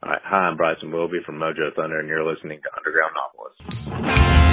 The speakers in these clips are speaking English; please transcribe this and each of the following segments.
Hi, I'm Bryson Wilby from Mojo Thunder, and you're listening to Undergroundopolis.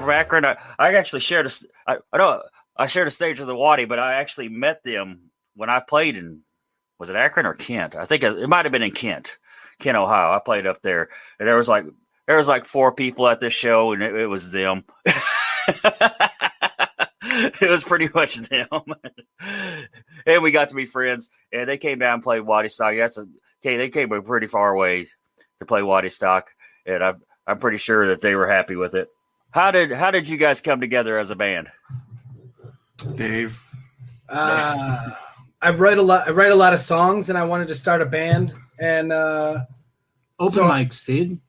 From Akron. I, I actually shared a, I, I know I shared a stage with the Waddy, but I actually met them when I played in, was it Akron or Kent? I think it, it might have been in Kent, Kent, Ohio. I played up there, and there was like there was like four people at this show, and it, it was them. it was pretty much them, and we got to be friends. And they came down and played Waddy Stock. That's a okay. They came pretty far away to play Waddy Stock, and I'm I'm pretty sure that they were happy with it. How did how did you guys come together as a band? Dave. Uh, I write a lot. I write a lot of songs, and I wanted to start a band. And uh, Open So- mics, dude.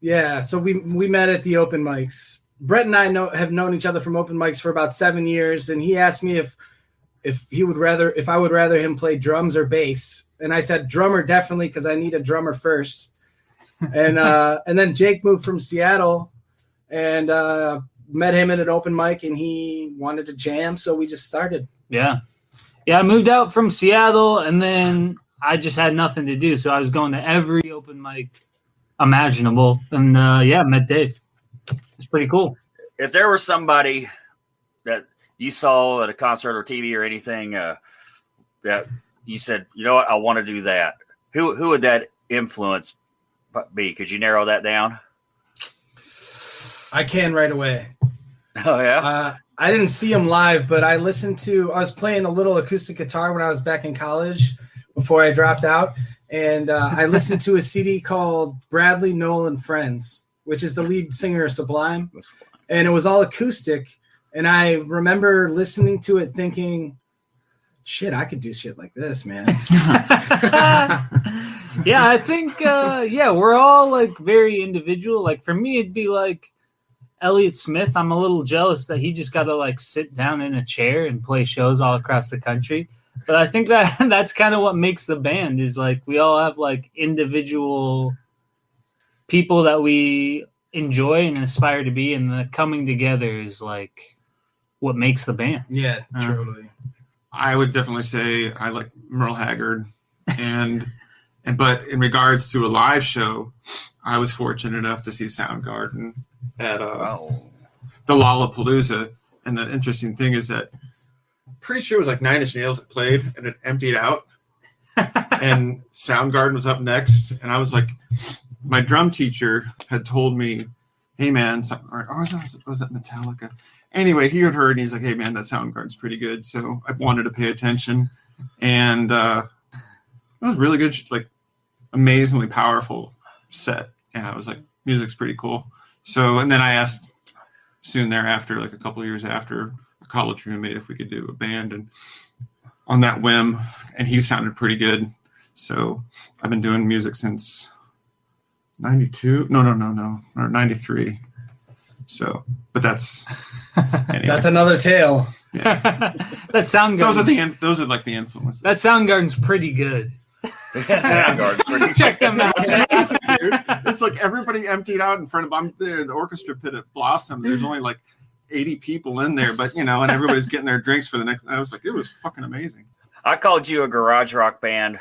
yeah, so we we met at the open mics. Brett and I know have known each other from open mics for about seven years, and he asked me if if he would rather if I would rather him play drums or bass, and I said drummer definitely because I need a drummer first. and uh, and then Jake moved from Seattle, and uh, met him at an open mic, and he wanted to jam, so we just started. Yeah. Yeah, I moved out from Seattle and then I just had nothing to do. So I was going to every open mic imaginable. And uh, yeah, met Dave. It's pretty cool. If there was somebody that you saw at a concert or TV or anything uh, that you said, you know what, I want to do that. Who who would that influence be? Could you narrow that down? I can right away. Oh yeah, Uh, I didn't see him live, but I listened to. I was playing a little acoustic guitar when I was back in college before I dropped out, and uh, I listened to a CD called Bradley Nowell and Friends, which is the lead singer of Sublime, and it was all acoustic. And I remember listening to it, thinking, "Shit, I could do shit like this, man." yeah, I think uh yeah, we're all like very individual. Like for me it'd be like Elliott Smith. I'm a little jealous that he just got to like sit down in a chair and play shows all across the country. But I think that that's kind of what makes the band is like we all have like individual people that we enjoy and aspire to be and the coming together is like what makes the band. yeah, Uh, truly. I would definitely say I like Merle Haggard, and and but in regards to a live show, I was fortunate enough to see Soundgarden at uh, oh, the Lollapalooza, and the interesting thing is that I'm pretty sure it was like Nine Inch Nails that played, and it emptied out, and Soundgarden was up next, and I was like, my drum teacher had told me, "Hey man," some- or, or was, that, was that Metallica? Anyway, he had heard, and he's like, "Hey man, that Soundgarden's pretty good." So I wanted to pay attention, and uh, it was really good. Like amazingly powerful set, and I was like, music's pretty cool. So, and then I asked soon thereafter, like a couple of years after, a college roommate if we could do a band, and on that whim, and he sounded pretty good. So I've been doing music since '92. No, no, no, no, or '93. So, but that's anyway. That's another tale. Yeah. that sound those are the those are like the influences. that Soundgarden's pretty good. Soundgarden's Check them out. It's amazing. It's like everybody emptied out in front of I'm there in the orchestra pit at Blossom. There's only like 80 people in there, but you know, and everybody's getting their drinks for the next. I was like, it was fucking amazing. I called you a garage rock band.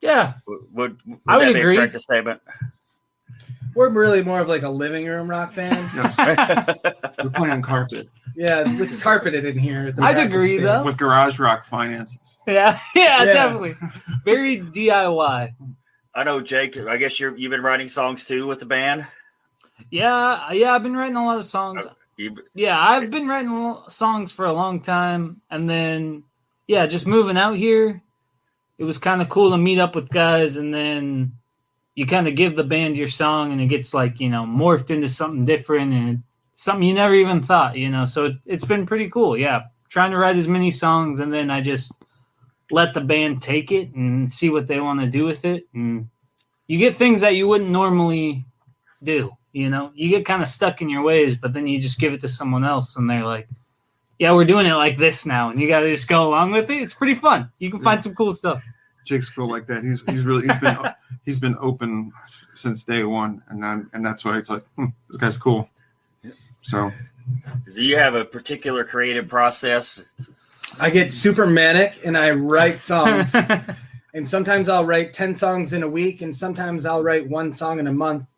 Yeah, Would, would, would I would that be agree. a correct statement? We're really more of like a living room rock band. Yes, we play on carpet Yeah, it's carpeted in here. the I'd agree, space. though. with garage rock finances. yeah, yeah, Yeah. definitely. Very DIY. I know, Jake. I guess you're you've been writing songs too with the band. Yeah, yeah. I've been writing a lot of songs. Oh, you, Yeah, I've been writing lo- songs for a long time, and then yeah, just moving out here, it was kind of cool to meet up with guys, and then you kind of give the band your song, and it gets like you know morphed into something different and something you never even thought, you know. So it, it's been pretty cool. Yeah, trying to write as many songs, and then I just let the band take it and see what they want to do with it, and you get things that you wouldn't normally do. You know, you get kind of stuck in your ways, but then you just give it to someone else, and they're like, "Yeah, we're doing it like this now," and you got to just go along with it. It's pretty fun. You can find some cool stuff. Jake's cool like that. He's he's really he's been he's been open since day one, and I'm, and that's why it's like hmm, this guy's cool. So do you have a particular creative process? I get super manic and I write songs. and sometimes I'll write 10 songs in a week and sometimes I'll write one song in a month.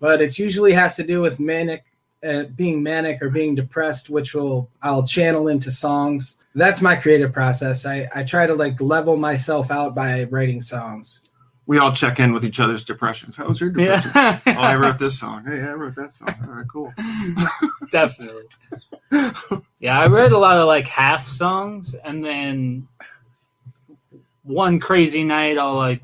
But it usually has to do with manic uh, being manic or being depressed, which will I'll channel into songs. That's my creative process. I, I try to like level myself out by writing songs. We all check in with each other's depressions. How was your depression? yeah, Oh, I wrote this song. Hey, I wrote that song. All right, cool. definitely. Yeah, I read a lot of like half songs, and then one crazy night I'll like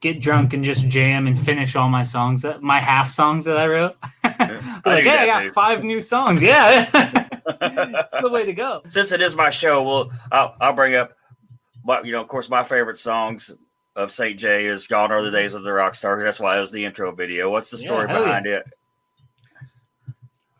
get drunk and just jam and finish all my songs that my half songs that I wrote. I like, do hey, I got too. five new songs. Yeah, that's the way to go. Since it is my show, well, I'll, I'll bring up, my, you know, of course, my favorite songs of St. J is "Gone Are the Days of the Rock Star." That's why it was the intro video. What's the story yeah. behind it?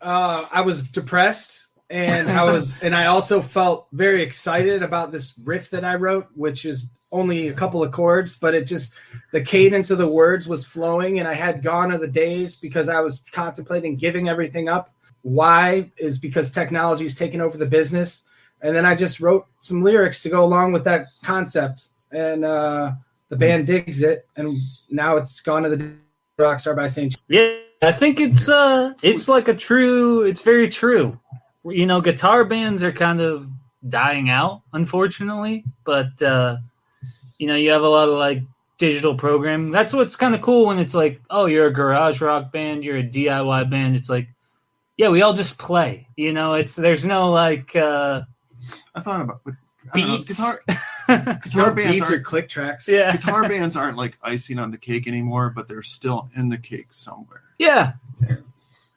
Uh, I was depressed and I was and I also felt very excited about this riff that I wrote, which is only a couple of chords, but it just the cadence of the words was flowing and I had gone are the days because I was contemplating giving everything up. Why is because technology's taken over the business. And then I just wrote some lyrics to go along with that concept. And uh the band digs it and now it's gone to the rock star by St. Yeah, I think it's uh it's like a true it's very true. You know, guitar bands are kind of dying out, unfortunately, but uh you know, you have a lot of like digital programming. That's what's kind of cool when it's like, oh, you're a garage rock band, you're a DIY band. It's like, yeah, we all just play. You know, it's there's no like uh I thought about but I don't know, beats. guitar yeah. Guitar bands beats aren't, click tracks. Yeah. guitar bands aren't like icing on the cake anymore, but they're still in the cake somewhere. Yeah.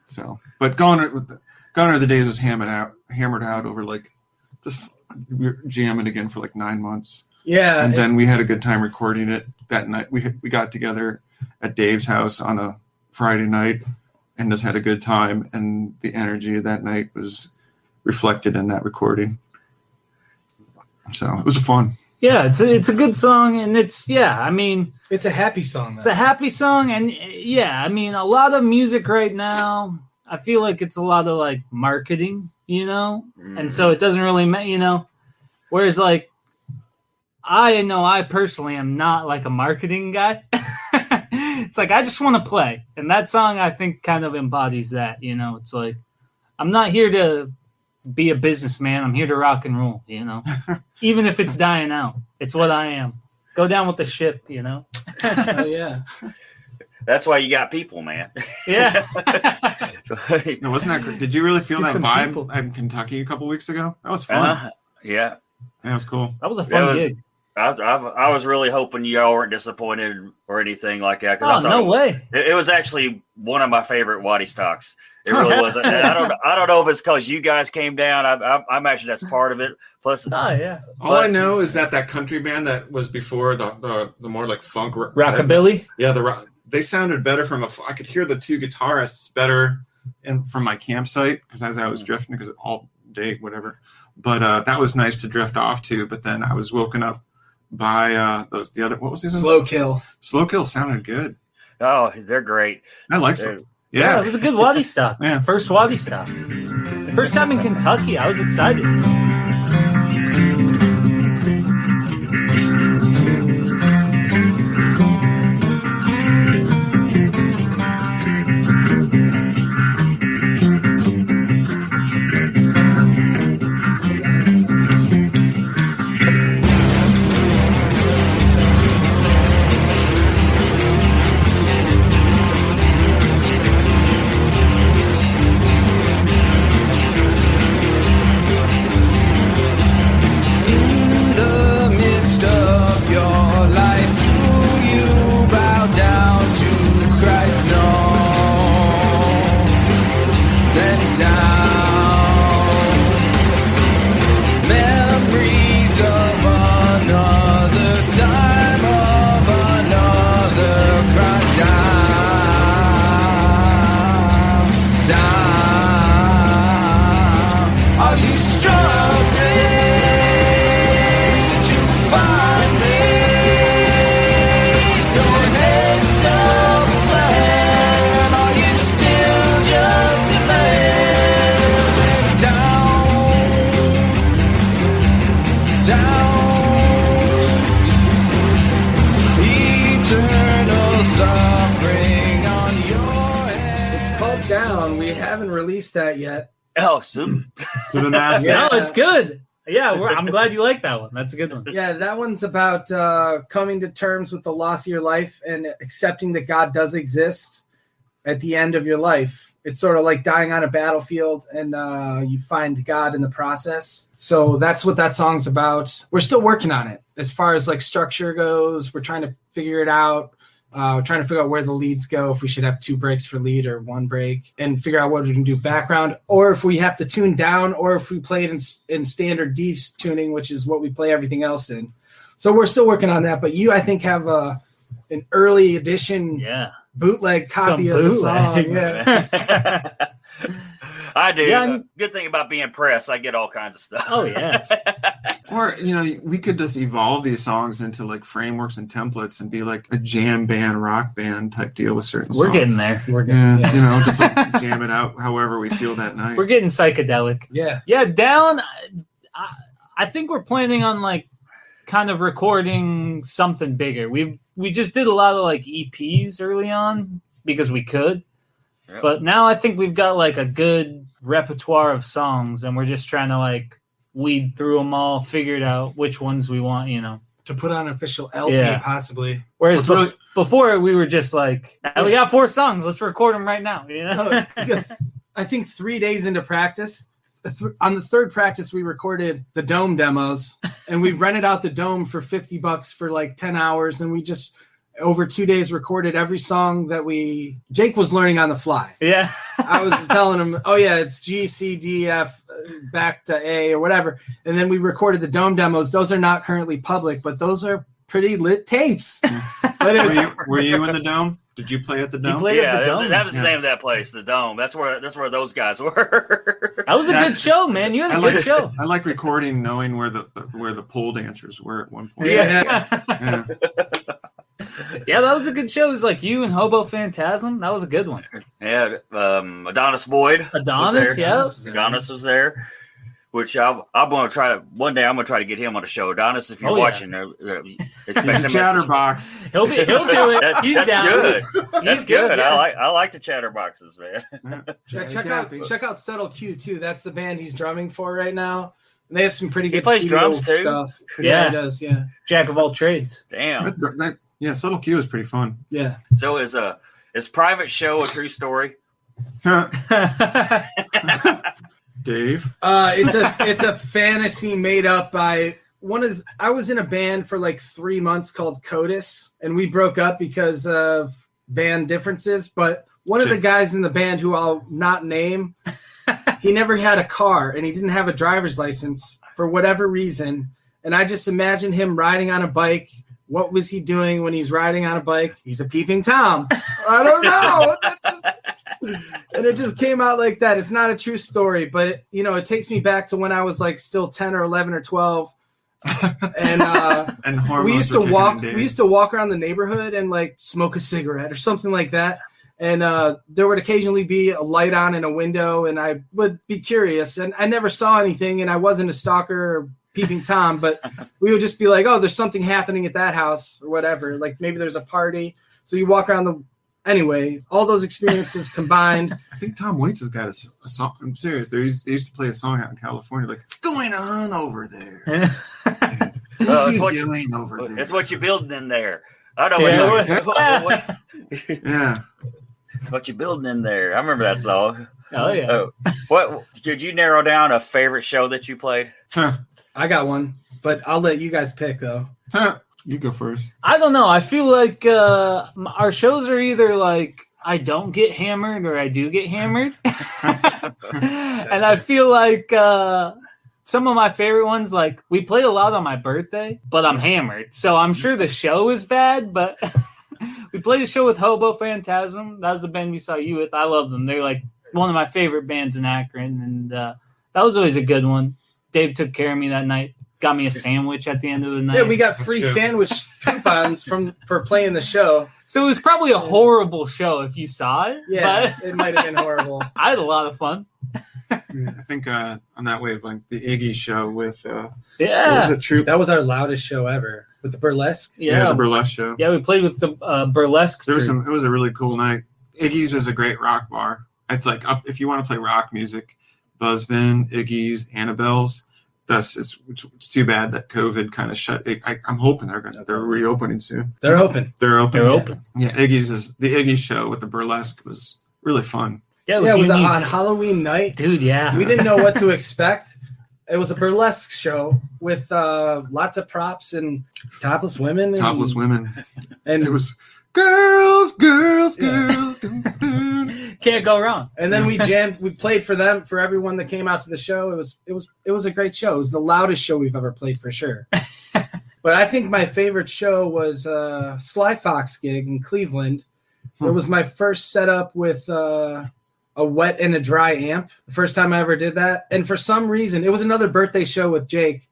So, but Gone with the Gone Are the Days was hammered out, hammered out over like just we were jamming again for like nine months, Yeah. and then we had a good time recording it that night. We we got together at Dave's house on a Friday night and just had a good time, and the energy of that night was reflected in that recording. So it was fun. Yeah, it's a, it's a good song and it's yeah, I mean, It's a happy song. It's a happy song, and yeah, I mean, a lot of music right now. I feel like it's a lot of like marketing, you know, and so mm. it doesn't really, ma- you know. Whereas like, I know I personally am not like a marketing guy. it's like I just want to play, and that song I think kind of embodies that. You know, it's like I'm not here to be a businessman. I'm here to rock and roll. You know, even if it's dying out, it's what I am. Go down with the ship. You know. oh yeah. That's why you got people, man. Yeah. It wasn't that. Did you really feel Get that vibe people. in Kentucky a couple weeks ago? That was fun. Uh, yeah, That was cool. That was a fun was- gig. I, I, I was really hoping y'all weren't disappointed or anything like that. 'cause I Oh thought no it, was- way! it, it was actually one of my favorite Waddy stocks. It really was. And I don't I don't know if it's because you guys came down. I, I, I imagine that's part of it. Plus, Oh yeah, All I know is that that country band that was before the the, the more like funk ro- rockabilly. Yeah, the rock, they sounded better from a. I could hear the two guitarists better, and from my campsite because as I was drifting, because all day whatever. But uh, that was nice to drift off to. But then I was woken up by uh, those the other. What was his name? Slow kill. Slow Kill sounded good. oh, they're great. I like They're- Slow. Yeah, Yeah, it was a good Waddy Stock. Yeah. First Waddy Stock. The first time in Kentucky, I was excited. Oh, so, to the masses. Yeah. No, it's good. Yeah, we're, I'm glad you like that one. That's a good one. Yeah, that one's about uh, coming to terms with the loss of your life and accepting that God does exist at the end of your life. It's sort of like dying on a battlefield and uh, you find God in the process. So that's what that song's about. We're still working on it as far as like structure goes. We're trying to figure it out. Uh, trying to figure out where the leads go, if we should have two breaks for lead or one break, and figure out what we can do background, or if we have to tune down, or if we play it in, in standard D tuning, which is what we play everything else in. So we're still working on that. But you, I think, have a an early edition Yeah. bootleg copy Some of the song. Yeah. I do. Yeah, Uh, Good thing about being press, I get all kinds of stuff. Oh, yeah. Or you know, we could just evolve these songs into like frameworks and templates and be like a jam band, rock band type deal with certain. We're songs. getting there. We're getting, Yeah, Yeah. you know, just like jam it out however we feel that night. We're getting psychedelic. yeah. Yeah, down. I, I think we're planning on like kind of recording something bigger. We we just did a lot of like EPs early on because we could, Yep. but now I think we've got like a good repertoire of songs, and we're just trying to like weed through them all, figured out which ones we want. You know. To put on an official LP, Yeah. possibly. Whereas What's really- before we were just like, "Ah, we got four songs, let's record them right now. You know. I think three days into practice, th- on the third practice, we recorded the dome demos and we rented out the dome for 50 bucks for like 10 hours. And we just, over two days, recorded every song that we, Jake was learning on the fly. yeah. I was telling him, oh, yeah, it's G, C, D, F, uh, back to A or whatever. And then we recorded the dome demos. Those are not currently public, but those are pretty lit tapes. but it were, you, were you in the dome? Did you play at the dome? played yeah, at the that was, dome. that was the Yeah. name of that place, the Dome. That's where that's where those guys were. That was a Yeah. good show, man. You had a I good like show. I like recording, knowing where the, the where the pole dancers were at one point. Yeah. Yeah. Yeah, that was a good show. It was like you and Hobo Phantasm. That was a good one. yeah, um, Adonis Boyd. Adonis, there. yeah. Adonis was there. Which I, I'm going to try to one day. I'm going to try to get him on the show. Adonis, if you're Oh, yeah. watching, uh, uh, expect He's a a chatterbox. He'll be he'll do it. That- He's that's down. good. That's He's good. I yeah. like I like the chatterboxes, man. Yeah, Hey, check out Kathy. check out Settle Q too. That's the band he's drumming for right now. And they have some pretty He good plays drums, too? stuff. Yeah. he does. Yeah, Jack of all trades. Damn. That, that, yeah, subtle Q is pretty fun. yeah. So is a is private show a true story? Dave, Uh, it's a it's a fantasy made up by one of the, I was in a band for like three months called Codis, and we broke up because of band differences. But one of the guys in the band who I'll not name, he never had a car and he didn't have a driver's license for whatever reason. And I just imagine him riding on a bike. What was he doing when he's riding on a bike? He's a peeping tom. I don't know. Just- and it just came out like that. It's not a true story, but it, you know, it takes me back to when I was like still 10 or 11 or 12. And uh And we used to walk we used to walk around the neighborhood and like smoke a cigarette or something like that and uh, there would occasionally be a light on in a window and i would be curious and i never saw anything and i wasn't a stalker or peeping tom but we would just be like oh there's something happening at that house or whatever like maybe there's a party so you walk around the anyway all those experiences combined I think Tom Waits has got a, s- a song. I'm serious. They used, they used to play a song out in California, like "What's going on over there? What's it's he what you- doing over there?" It's what you're building in there. I don't know Yeah, what, what- what, yeah, what you building in there. I remember that song. oh yeah. Oh, what could you narrow down a favorite show that you played? Huh. I got one but i'll let you guys pick though Huh. you go first. I don't know. I feel like uh, our shows are either like I don't get hammered or I do get hammered, and I feel like uh, some of my favorite ones, like we play a lot on my birthday, but I'm hammered, so I'm sure the show is bad. But we played a show with Hobo Phantasm. That was the band we saw you with. I love them. They're like one of my favorite bands in Akron, and uh, that was always a good one. Dave took care of me that night. Got me a sandwich at the end of the night. yeah we got free sandwich coupons from for playing the show So it was probably a horrible show if you saw it. Yeah, But it might have been horrible. I had a lot of fun. I think uh, on that wave, like the Iggy show with uh, what was Yeah. Troop. That was our loudest show ever with the burlesque. Yeah. the burlesque show. Yeah, we played with some uh, burlesque. There was some. It was a really cool night. Iggy's is a great rock bar. It's like up if you want to play rock music, Buzzbin, Iggy's, Annabelle's. That's it's, it's, it's too bad that COVID kind of shut. It, I, I'm hoping they're gonna they're reopening soon. They're open. They're open. They're open. Yeah, Iggy's is the Iggy show with the burlesque was really fun. Yeah, it was, Yeah, it was on Halloween night. Dude, yeah. We didn't know what to expect. It was a burlesque show with uh, lots of props and topless women. And, Topless women. And It was girls, girls, girls. dun, dun. Can't go wrong. and then we jammed. We played for them for everyone that came out to the show. It was it was it was a great show. It was the loudest show we've ever played for sure. but I think my favorite show was uh, Sly Fox gig in Cleveland. It was my first setup with uh, a wet and a dry amp. The first time I ever did that, and for some reason, it was another birthday show with Jake,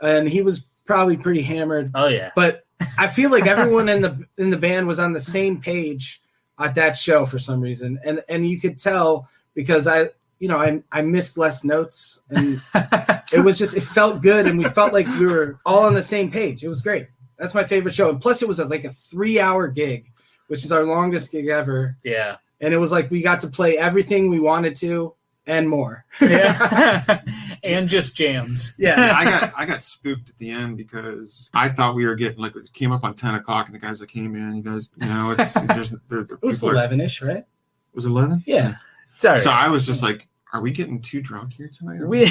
and he was probably pretty hammered. Oh, yeah. But I feel like everyone in the in the band was on the same page at that show for some reason, and and you could tell because I you know I I missed less notes, and it was just it felt good, and we felt like we were all on the same page. It was great. That's my favorite show, and plus it was a, like a three hour gig, which is our longest gig ever, yeah. and it was like we got to play everything we wanted to and more. Yeah. and just jams. Yeah, Yeah. I got I got spooked at the end because I thought we were getting like it came up on ten o'clock and the guys that came in, you guys, you know, it's just they're, they're, It was people eleven ish, right? was eleven? Yeah. Sorry. So I was just like, are we getting too drunk here tonight? we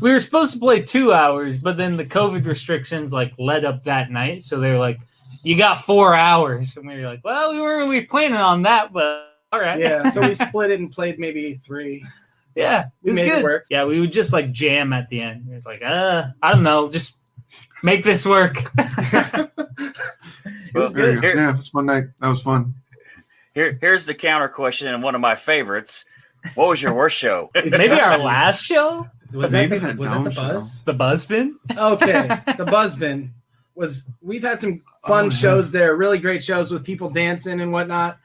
we were supposed to play two hours, but then the COVID restrictions like led up that night. So they were like, "You got four hours," and we were like, "Well, we weren't really planning on that, but all right." Yeah. So we split it and played maybe three. Yeah, it We was made it work. Yeah, we would just like jam at the end. It's like, uh, I don't know, just make this work. Well, There you go. here, Yeah, it was a fun night. That was fun. here, here's the counter question and one of my favorites. What was your worst show? Maybe our last show, Was Maybe that that the, was that dome the show. buzz? the Buzzbin. Okay, the Buzzbin was. We've had some fun Oh, yeah. shows there, really great shows with people dancing and whatnot.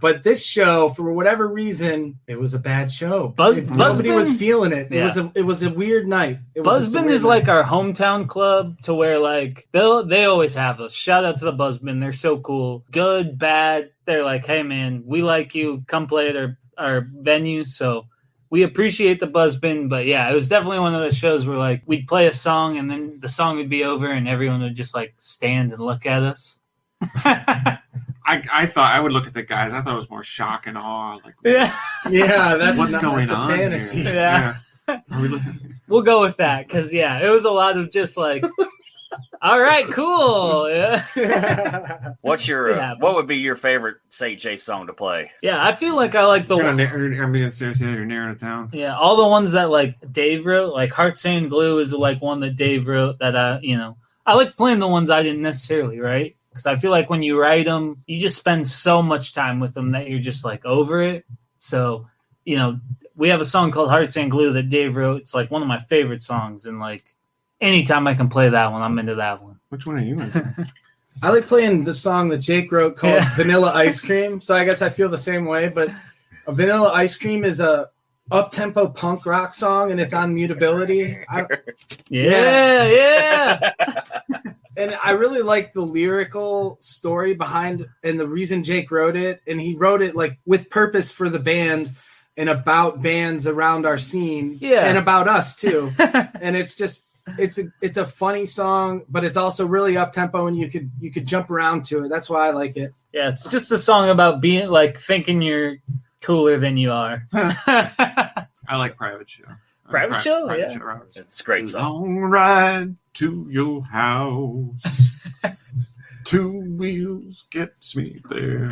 But this show, for whatever reason, it was a bad show. Buzz- It- nobody Buzzbin- was feeling it. It Yeah. was a it was a weird night. It was just a Buzzbin weird is like our hometown club to where like they they always have us. Shout out to the Buzzbin. They're so cool. Good, bad. They're like, hey man, we like you. Come play at our, our venue. So we appreciate the Buzzbin. But yeah, it was definitely one of those shows where like we'd play a song and then the song would be over and everyone would just like stand and look at us. I, I thought I would look at the guys. I thought it was more shock and awe. Like, yeah. yeah. That's what's not, going that's a on fantasy. here? Yeah. Are we looking? we'll go with that because yeah, it was a lot of just like, all right, cool. Yeah, What's your uh, happens. what would be your favorite St. J song to play? yeah. I feel like I like the You're gonna na- you're gonna be in serious, yeah, you're narrowing it down. yeah all the ones that like Dave wrote. Like Heart Sand Glue is like one that Dave wrote that I you know I like playing the ones I didn't necessarily write because I feel like when you write them, you just spend so much time with them that you're just like over it. So you know we have a song called Heart Sand Glue that Dave wrote. It's like one of my favorite songs, and like anytime I can play that one, I'm into that one. Which one are you into? I like playing the song that Jake wrote called Yeah. Vanilla Ice Cream. So I guess I feel the same way. But a Vanilla Ice Cream is a up tempo punk rock song, and it's on Mutability. I, Yeah, yeah. and I really like the lyrical story behind and the reason Jake wrote it. And he wrote it like with purpose for the band and about bands around our scene. Yeah. and about us too. and it's just it's a it's a funny song, but it's also really up tempo, and you could you could jump around to it. That's why I like it. Yeah, it's just a song about being like thinking you're cooler than you are. I like Private Show. Uh, Private Pri- Show? Private Yeah. Show, Private It's a great song. Long ride to your house. Two wheels gets me there.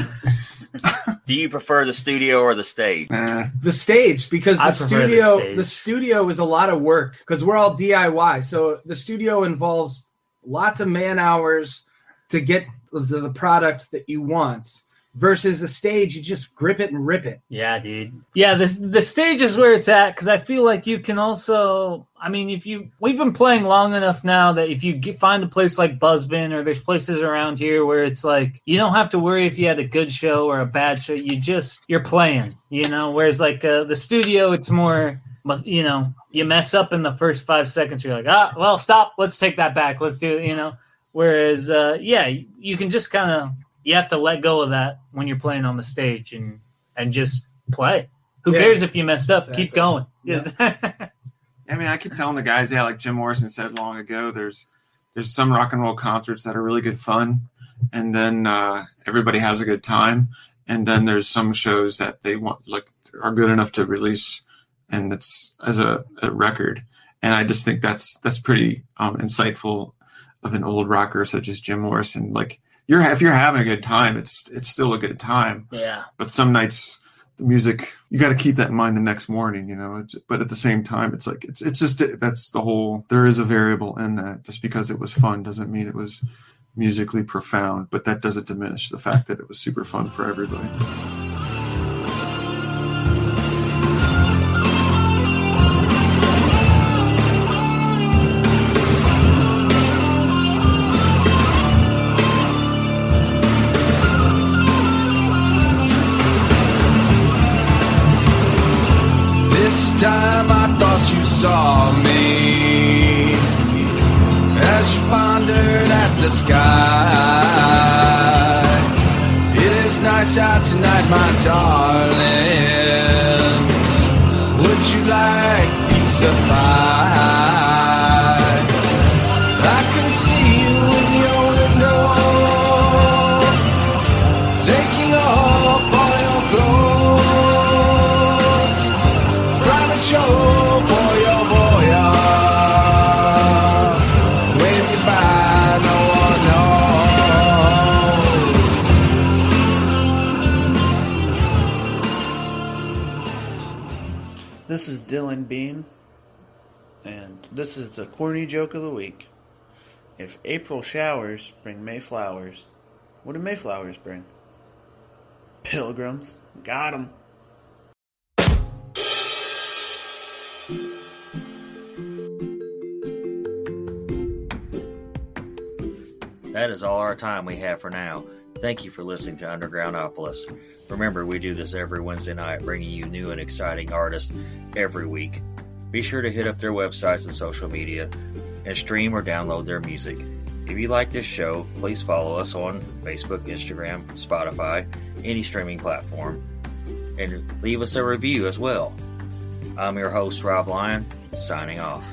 Do you prefer the studio or the stage? Nah, The stage because the I prefer the studio stage. the, studio is a lot of work because we're all DIY. So the studio involves lots of man hours to get the, the product that you want. Versus a stage, you just grip it and rip it. Yeah, dude. Yeah, this the stage is where it's at because I feel like you can also. I mean, if you we've been playing long enough now that if you get, find a place like Buzzbin or there's places around here where it's like you don't have to worry if you had a good show or a bad show. You just you're playing, you know. Whereas like uh, the studio, it's more. You know, you mess up in the first five seconds. You're like, ah, well, stop. Let's take that back. Let's do it. You know. Whereas, uh, yeah, you can just kind of you have to let go of that when you're playing on the stage and and just play. Who Yeah. cares if you messed up? Exactly. Keep going. Yeah. I mean, I keep telling the guys, yeah, like Jim Morrison said long ago, there's there's some rock and roll concerts that are really good fun, and then uh, everybody has a good time, and then there's some shows that they want like are good enough to release, and it's as a, a record, and I just think that's that's pretty um, insightful of an old rocker such as Jim Morrison. Like you're if you're having a good time, it's it's still a good time, yeah. but some nights the music you got to keep that in mind the next morning you know? It's, but at the same time it's like it's it's just that's the whole there is a variable in that. Just because it was fun doesn't mean it was musically profound but that doesn't diminish the fact that it was super fun for everybody as you pondered at the sky. It is nice out tonight, my darling. Would you like pizza pie? This is the corny joke of the week. If April showers bring May flowers, what do Mayflowers bring? Pilgrims. Got 'em. That is all our time we have for now. Thank you for listening to Undergroundopolis. Remember, we do this every Wednesday night, bringing you new and exciting artists every week. Be sure to hit up their websites and social media and stream or download their music. If you like this show, please follow us on Facebook, Instagram, Spotify, any streaming platform, and leave us a review as well. I'm your host, Rob Lyon, signing off.